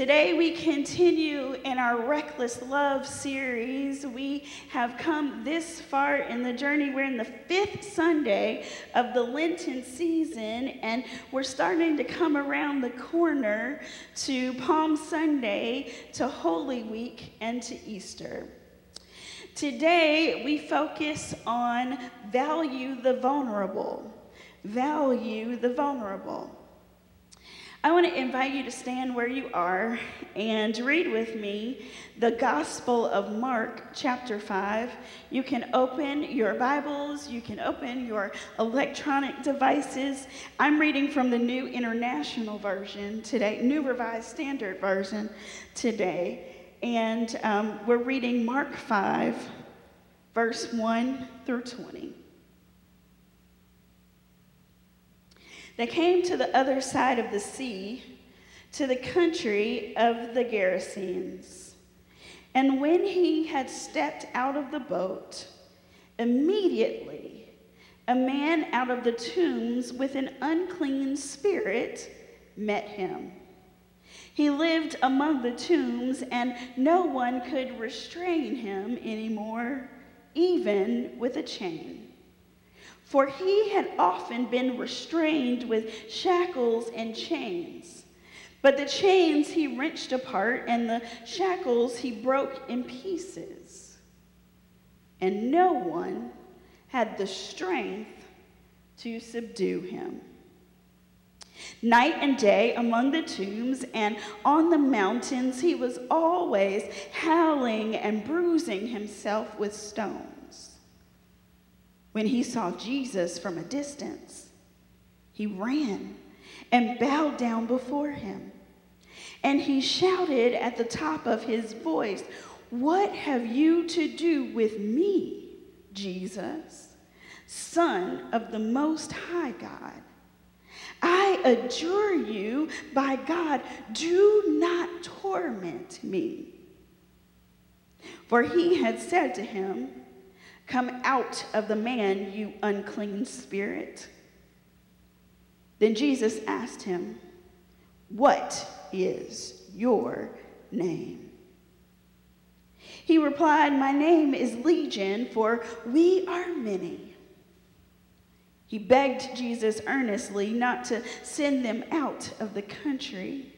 Today, we continue in our Reckless Love series. We have come this far in the journey. We're in the fifth Sunday of the Lenten season, and we're starting to come around the corner to Palm Sunday, to Holy Week, and to Easter. Today, we focus on value the vulnerable. Value the vulnerable. I want to invite you to stand where you are and read with me the Gospel of Mark, chapter 5. You can open your Bibles, you can open your electronic devices. I'm reading from the New International Version today, New Revised Standard Version today. And um, we're reading Mark 5, verse 1 through 20. They came to the other side of the sea, to the country of the Gerasenes. And when he had stepped out of the boat, immediately a man out of the tombs with an unclean spirit met him. He lived among the tombs, and no one could restrain him anymore, even with a chain. For he had often been restrained with shackles and chains. But the chains he wrenched apart, and the shackles he broke in pieces. And no one had the strength to subdue him. Night and day among the tombs and on the mountains, he was always howling and bruising himself with stones when he saw Jesus from a distance. He ran and bowed down before him. And he shouted at the top of his voice, What have you to do with me, Jesus, Son of the Most High God? I adjure you by God, do not torment me. For he had said to him, Come out of the man, you unclean spirit. Then Jesus asked him, What is your name? He replied, My name is Legion, for we are many. He begged Jesus earnestly not to send them out of the country.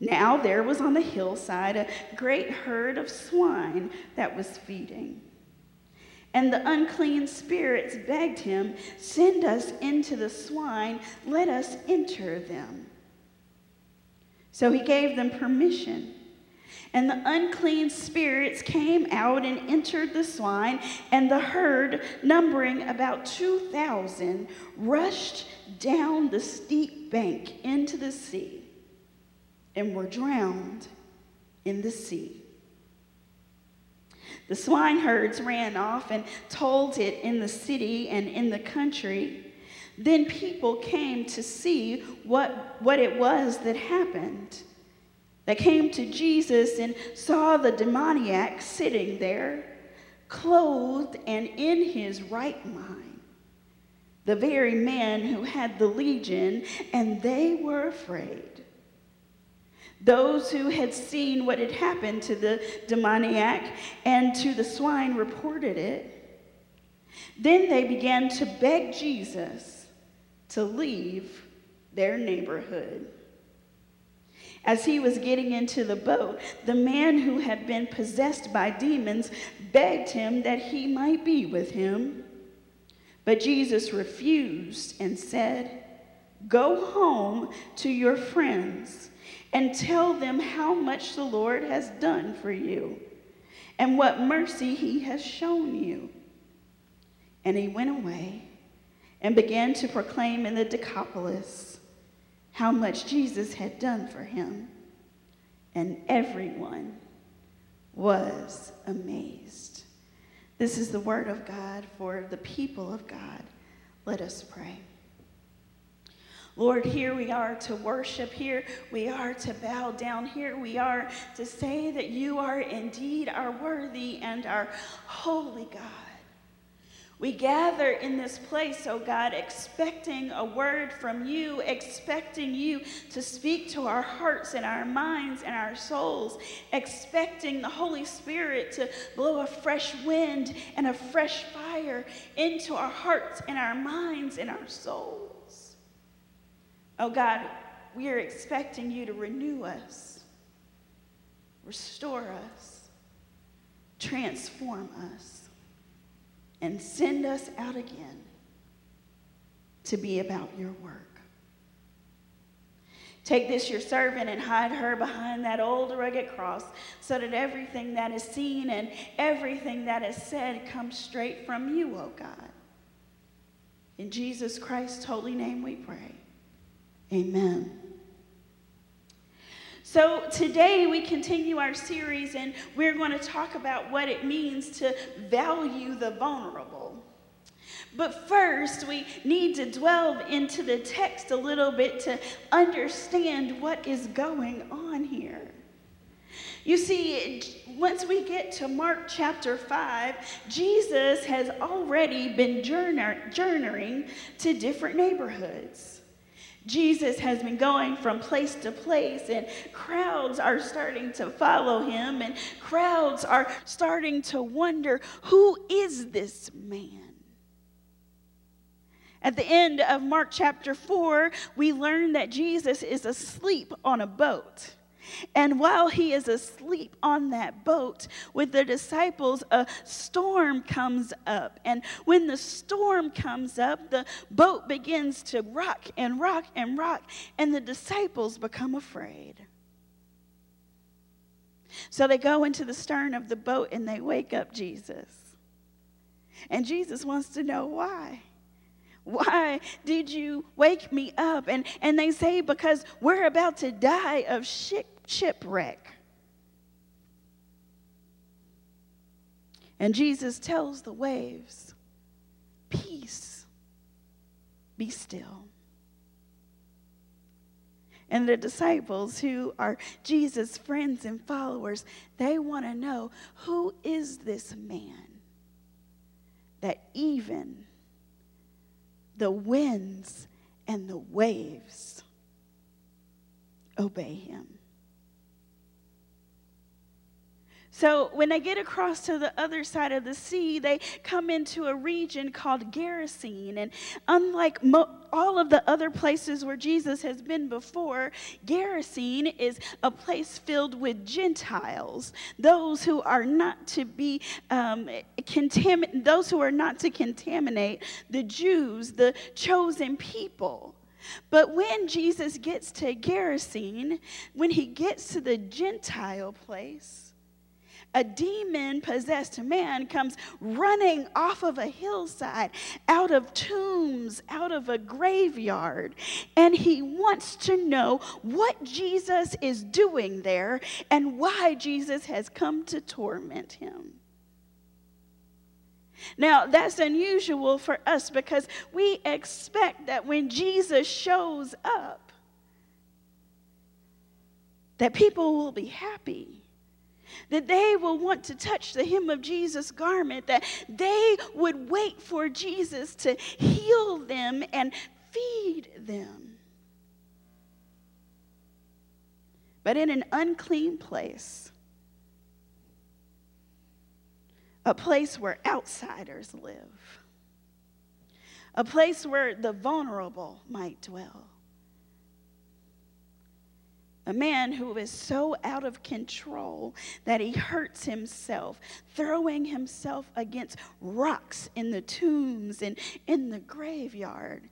Now there was on the hillside a great herd of swine that was feeding. And the unclean spirits begged him, Send us into the swine, let us enter them. So he gave them permission. And the unclean spirits came out and entered the swine, and the herd, numbering about 2,000, rushed down the steep bank into the sea and were drowned in the sea. The swineherds ran off and told it in the city and in the country. Then people came to see what, what it was that happened. They came to Jesus and saw the demoniac sitting there, clothed and in his right mind. The very man who had the legion, and they were afraid. Those who had seen what had happened to the demoniac and to the swine reported it. Then they began to beg Jesus to leave their neighborhood. As he was getting into the boat, the man who had been possessed by demons begged him that he might be with him. But Jesus refused and said, Go home to your friends and tell them how much the Lord has done for you and what mercy he has shown you. And he went away and began to proclaim in the Decapolis how much Jesus had done for him. And everyone was amazed. This is the word of God for the people of God. Let us pray. Lord, here we are to worship. Here we are to bow down. Here we are to say that you are indeed our worthy and our holy God. We gather in this place, oh God, expecting a word from you, expecting you to speak to our hearts and our minds and our souls, expecting the Holy Spirit to blow a fresh wind and a fresh fire into our hearts and our minds and our souls. Oh God, we are expecting you to renew us, restore us, transform us and send us out again to be about your work. Take this, your servant, and hide her behind that old rugged cross so that everything that is seen and everything that is said comes straight from you, O oh God. In Jesus Christ's holy name we pray. Amen. So, today we continue our series and we're going to talk about what it means to value the vulnerable. But first, we need to delve into the text a little bit to understand what is going on here. You see, once we get to Mark chapter 5, Jesus has already been journeying to different neighborhoods. Jesus has been going from place to place, and crowds are starting to follow him, and crowds are starting to wonder who is this man? At the end of Mark chapter 4, we learn that Jesus is asleep on a boat. And while he is asleep on that boat with the disciples, a storm comes up. And when the storm comes up, the boat begins to rock and rock and rock, and the disciples become afraid. So they go into the stern of the boat and they wake up Jesus. And Jesus wants to know why. Why did you wake me up? And, and they say, Because we're about to die of ship, shipwreck. And Jesus tells the waves, Peace, be still. And the disciples, who are Jesus' friends and followers, they want to know who is this man that even the winds and the waves obey him? So when they get across to the other side of the sea, they come into a region called Gerasene. And unlike mo- all of the other places where Jesus has been before, Gerasene is a place filled with Gentiles, those who are not to be um, those who are not to contaminate the Jews, the chosen people. But when Jesus gets to Gerasene, when he gets to the Gentile place, a demon possessed man comes running off of a hillside, out of tombs, out of a graveyard, and he wants to know what Jesus is doing there and why Jesus has come to torment him. Now, that's unusual for us because we expect that when Jesus shows up, that people will be happy that they will want to touch the hem of Jesus' garment, that they would wait for Jesus to heal them and feed them. But in an unclean place, a place where outsiders live, a place where the vulnerable might dwell a man who is so out of control that he hurts himself, throwing himself against rocks in the tombs and in the graveyard.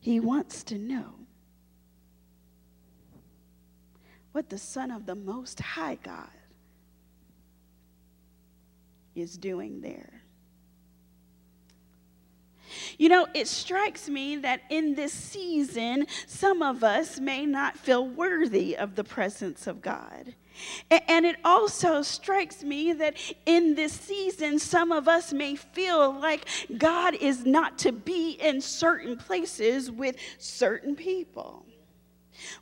He wants to know what the Son of the Most High God is doing there. You know, it strikes me that in this season, some of us may not feel worthy of the presence of God. And it also strikes me that in this season, some of us may feel like God is not to be in certain places with certain people.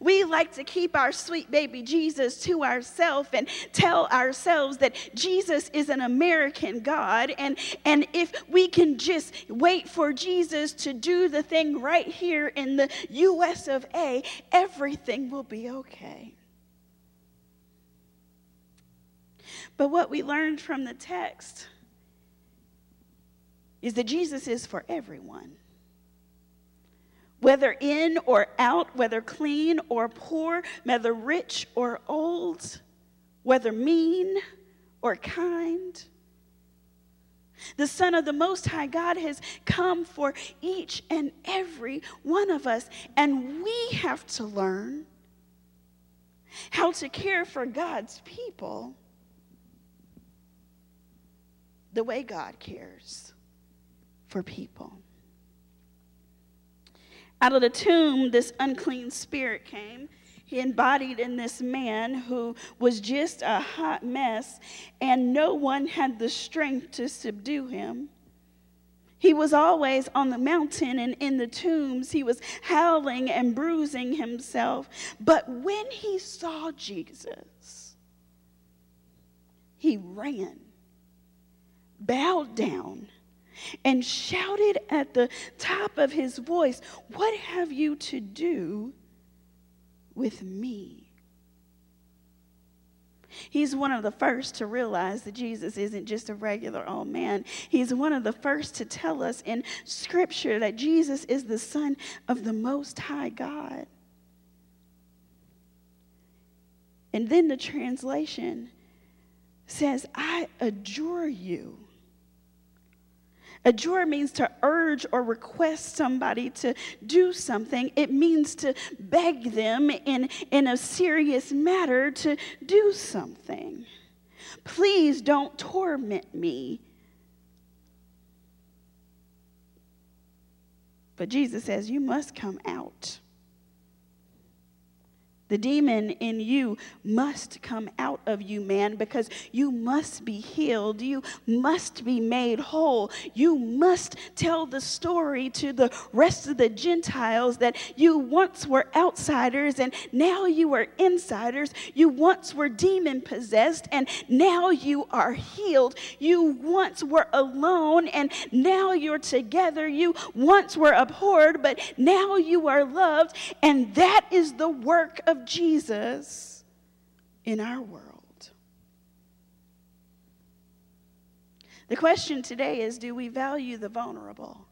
We like to keep our sweet baby Jesus to ourselves and tell ourselves that Jesus is an American God. And, and if we can just wait for Jesus to do the thing right here in the US of A, everything will be okay. But what we learned from the text is that Jesus is for everyone whether in or out, whether clean or poor, whether rich or old, whether mean or kind. The Son of the Most High God has come for each and every one of us, and we have to learn how to care for God's people the way God cares for people. Out of the tomb, this unclean spirit came. He embodied in this man who was just a hot mess, and no one had the strength to subdue him. He was always on the mountain and in the tombs. He was howling and bruising himself. But when he saw Jesus, he ran, bowed down, and shouted at the top of his voice, What have you to do with me? He's one of the first to realize that Jesus isn't just a regular old man. He's one of the first to tell us in Scripture that Jesus is the Son of the Most High God. And then the translation says, I adjure you Adjure means to urge or request somebody to do something. It means to beg them in, in a serious matter to do something. Please don't torment me. But Jesus says, You must come out. The demon in you must come out of you, man, because you must be healed. You must be made whole. You must tell the story to the rest of the Gentiles that you once were outsiders and now you are insiders. You once were demon possessed and now you are healed. You once were alone and now you're together. You once were abhorred, but now you are loved. And that is the work of Jesus in our world. The question today is do we value the vulnerable?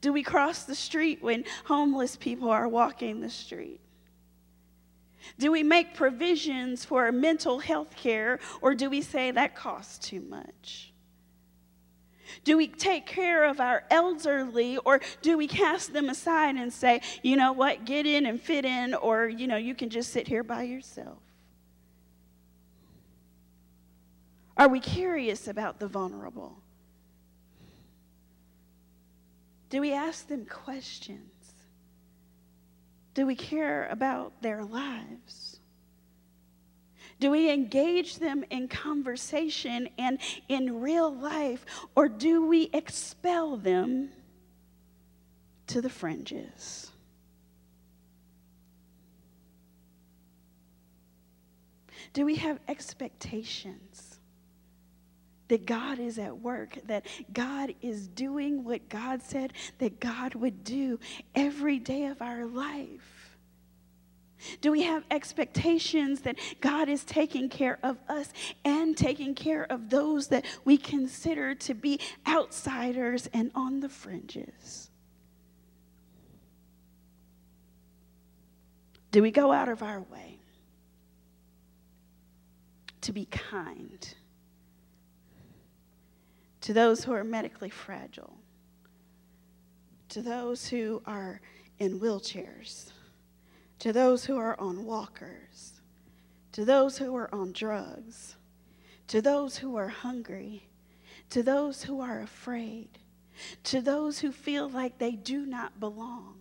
Do we cross the street when homeless people are walking the street? Do we make provisions for mental health care or do we say that costs too much? Do we take care of our elderly or do we cast them aside and say, you know what, get in and fit in, or, you know, you can just sit here by yourself? Are we curious about the vulnerable? Do we ask them questions? Do we care about their lives? Do we engage them in conversation and in real life, or do we expel them to the fringes? Do we have expectations that God is at work, that God is doing what God said that God would do every day of our life? Do we have expectations that God is taking care of us and taking care of those that we consider to be outsiders and on the fringes? Do we go out of our way to be kind to those who are medically fragile, to those who are in wheelchairs? To those who are on walkers, to those who are on drugs, to those who are hungry, to those who are afraid, to those who feel like they do not belong.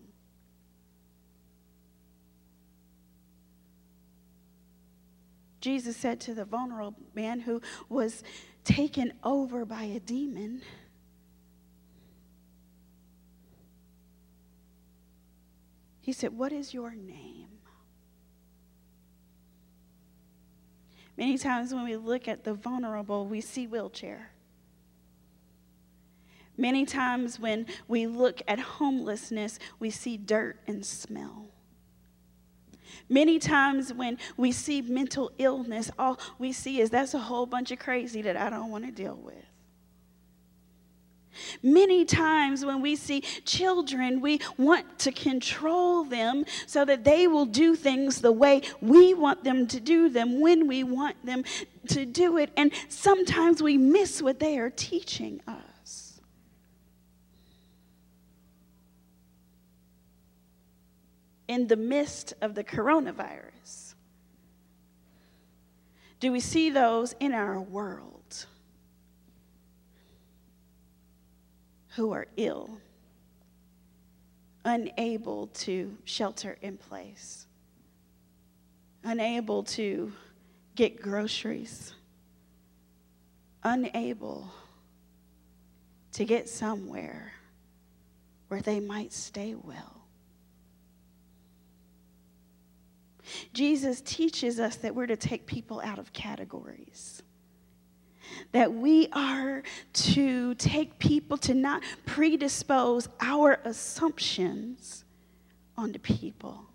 Jesus said to the vulnerable man who was taken over by a demon, He said, What is your name? Many times when we look at the vulnerable, we see wheelchair. Many times when we look at homelessness, we see dirt and smell. Many times when we see mental illness, all we see is that's a whole bunch of crazy that I don't want to deal with. Many times when we see children, we want to control them so that they will do things the way we want them to do them when we want them to do it. And sometimes we miss what they are teaching us. in the midst of the coronavirus? Do we see those in our world who are ill, unable to shelter in place, unable to get groceries, unable to get somewhere where they might stay well? Jesus teaches us that we're to take people out of categories. That we are to take people to not predispose our assumptions onto people.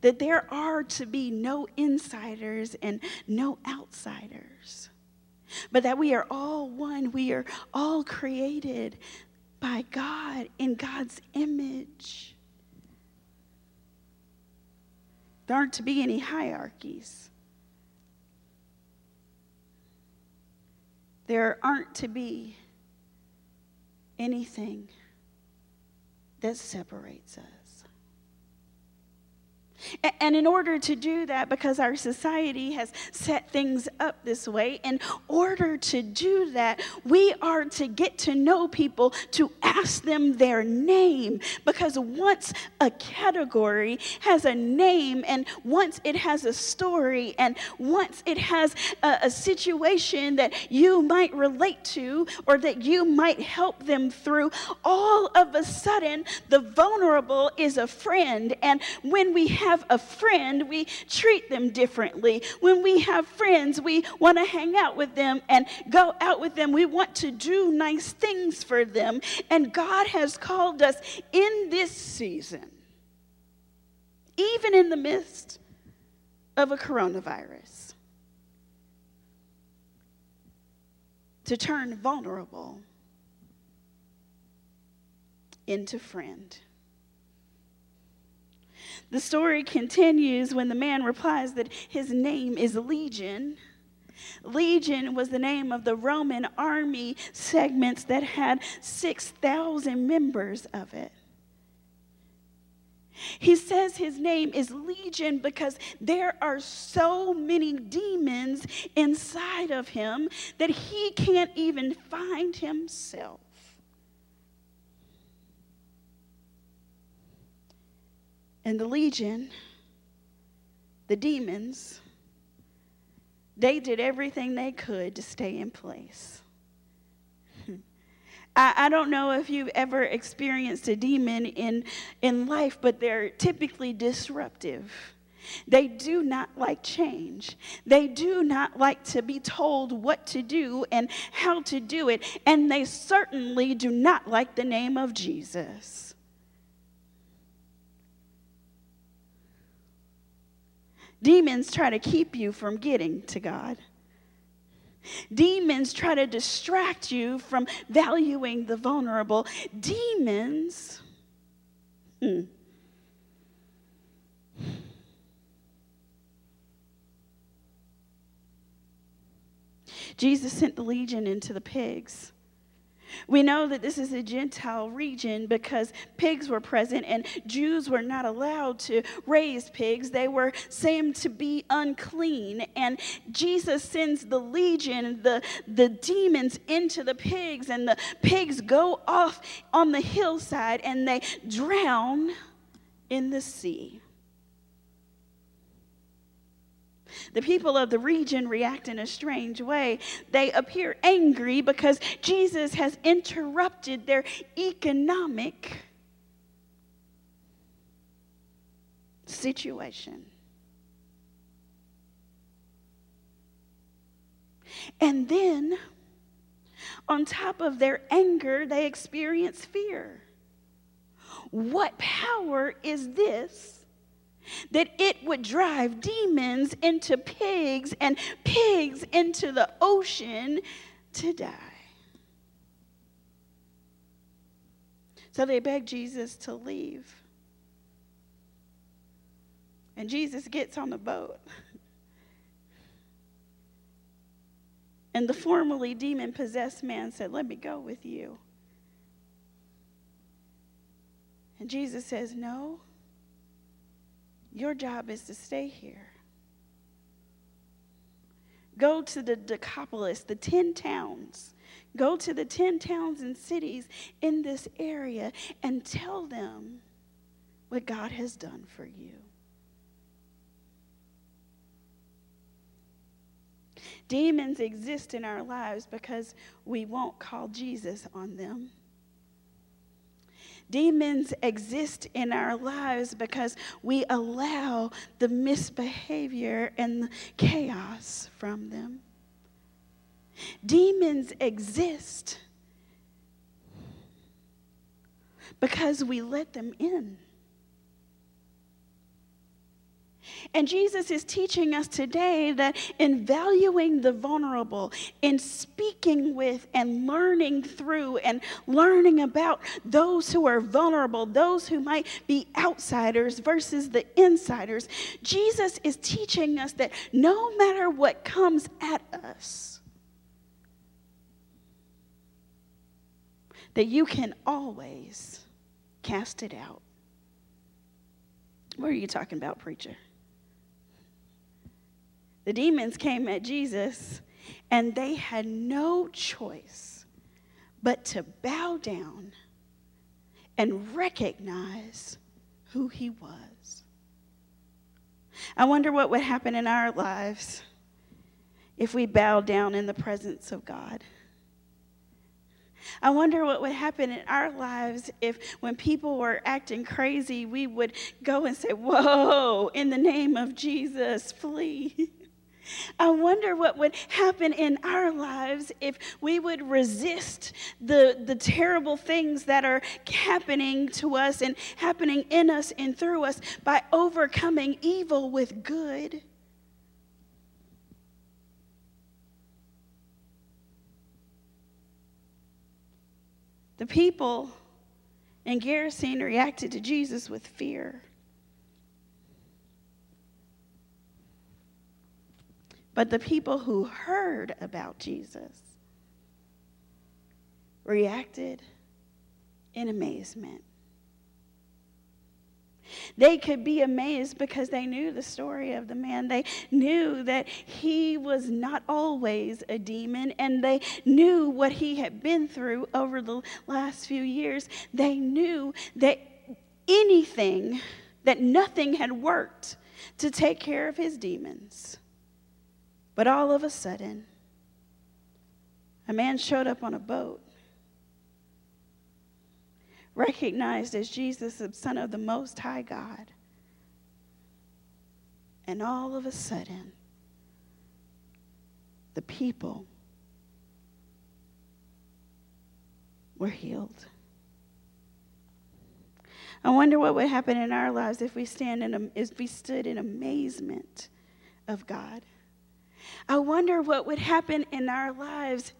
That there are to be no insiders and no outsiders, but that we are all one. We are all created by God in God's image. There aren't to be any hierarchies. There aren't to be anything that separates us. And in order to do that, because our society has set things up this way, in order to do that, we are to get to know people, to ask them their name. Because once a category has a name, and once it has a story, and once it has a, a situation that you might relate to or that you might help them through, all of a sudden, the vulnerable is a friend. And when we have have a friend, we treat them differently. When we have friends, we want to hang out with them and go out with them. We want to do nice things for them. And God has called us in this season, even in the midst of a coronavirus, to turn vulnerable into friend. The story continues when the man replies that his name is Legion. Legion was the name of the Roman army segments that had 6,000 members of it. He says his name is Legion because there are so many demons inside of him that he can't even find himself. And the legion, the demons, they did everything they could to stay in place. I, I, don't know if you've ever experienced a demon in, in life, but they're typically disruptive. They do not like change. They do not like to be told what to do and how to do it. And they certainly do not like the name of Jesus. Demons try to keep you from getting to God. Demons try to distract you from valuing the vulnerable. Demons. Hmm. Jesus sent the legion into the pigs. We know that this is a Gentile region because pigs were present and Jews were not allowed to raise pigs. They were seen to be unclean. And Jesus sends the legion, the, the demons, into the pigs, and the pigs go off on the hillside and they drown in the sea. The people of the region react in a strange way. They appear angry because Jesus has interrupted their economic situation. And then, on top of their anger, they experience fear. What power is this that it would drive demons into pigs and pigs into the ocean to die? So they beg Jesus to leave. And Jesus gets on the boat. And the formerly demon possessed man said, Let me go with you. And Jesus says, No, your job is to stay here. Go to the Decapolis, the 10 towns. Go to the 10 towns and cities in this area and tell them what God has done for you. Demons exist in our lives because we won't call Jesus on them. Demons exist in our lives because we allow the misbehavior and the chaos from them. Demons exist because we let them in. And Jesus is teaching us today that in valuing the vulnerable, in speaking with and learning through and learning about those who are vulnerable, those who might be outsiders versus the insiders, Jesus is teaching us that no matter what comes at us, that you can always cast it out. What are you talking about, preacher? The demons came at Jesus, and they had no choice but to bow down and recognize who he was. I wonder what would happen in our lives if we bowed down in the presence of God. I wonder what would happen in our lives if, when people were acting crazy, we would go and say, Whoa, in the name of Jesus, flee. I wonder what would happen in our lives if we would resist the, the terrible things that are happening to us and happening in us and through us by overcoming evil with good. The people in Gerasene reacted to Jesus with fear. But the people who heard about Jesus reacted in amazement. They could be amazed because they knew the story of the man. They knew that he was not always a demon, and they knew what he had been through over the last few years. They knew that anything, that nothing had worked to take care of his demons. But all of a sudden, a man showed up on a boat, recognized as Jesus, the Son of the Most High God. And all of a sudden, the people were healed. I wonder what would happen in our lives if we stand in if we stood in amazement of God. I wonder what would happen in our lives.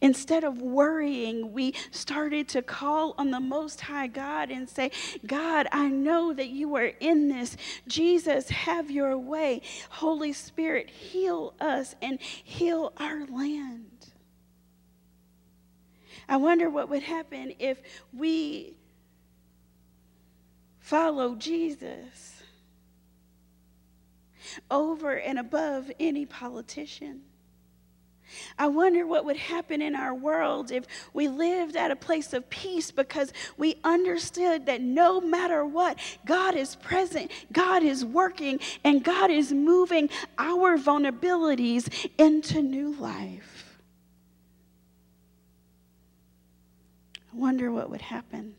Instead of worrying, we started to call on the Most High God and say, God, I know that you are in this. Jesus, have your way. Holy Spirit, heal us and heal our land. I wonder what would happen if we follow Jesus over and above any politician. I wonder what would happen in our world if we lived at a place of peace because we understood that no matter what, God is present, God is working, and God is moving our vulnerabilities into new life. I wonder what would happen.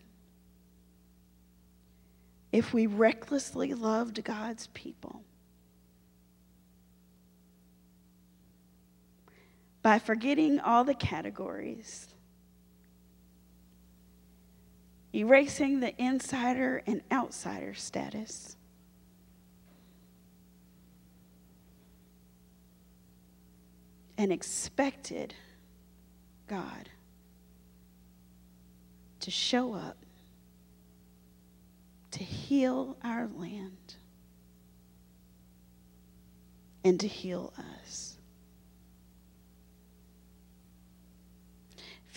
if we recklessly loved God's people by forgetting all the categories, erasing the insider and outsider status. And expected God to show up to heal our land and to heal us.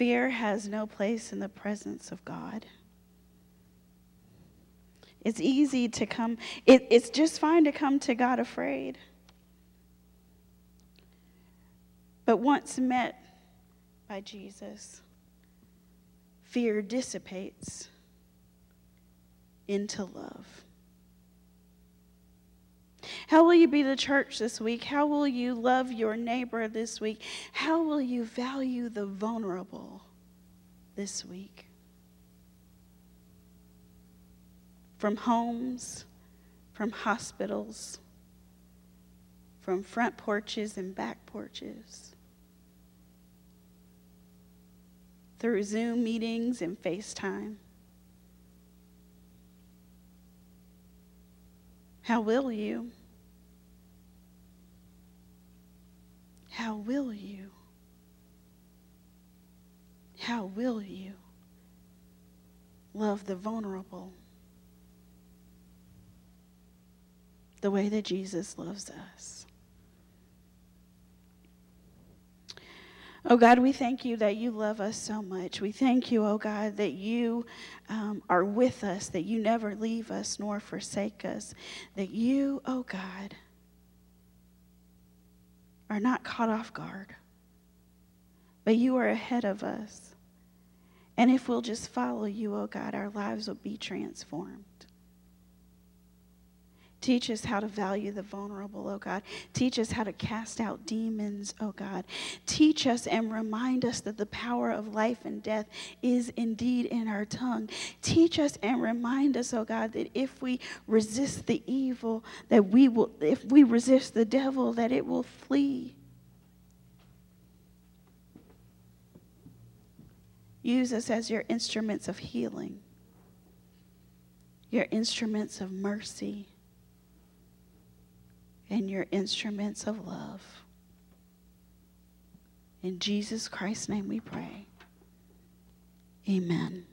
Fear has no place in the presence of God. It's easy to come, it, it's just fine to come to God afraid. But once met by Jesus, fear dissipates into love. How will you be the church this week? How will you love your neighbor this week? How will you value the vulnerable this week? From homes, from hospitals, from front porches and back porches, through Zoom meetings and FaceTime. How will you? How will you? How will you love the vulnerable the way that Jesus loves us? Oh God, we thank you that you love us so much. We thank you, oh God, that you um, are with us, that you never leave us nor forsake us, that you, oh God, are not caught off guard, but you are ahead of us. And if we'll just follow you, oh God, our lives will be transformed. Teach us how to value the vulnerable, oh God. Teach us how to cast out demons, oh God. Teach us and remind us that the power of life and death is indeed in our tongue. Teach us and remind us, oh God, that if we resist the evil, that we will, if we resist the devil, that it will flee. Use us as your instruments of healing, your instruments of mercy and your instruments of love. In Jesus Christ's name we pray. Amen.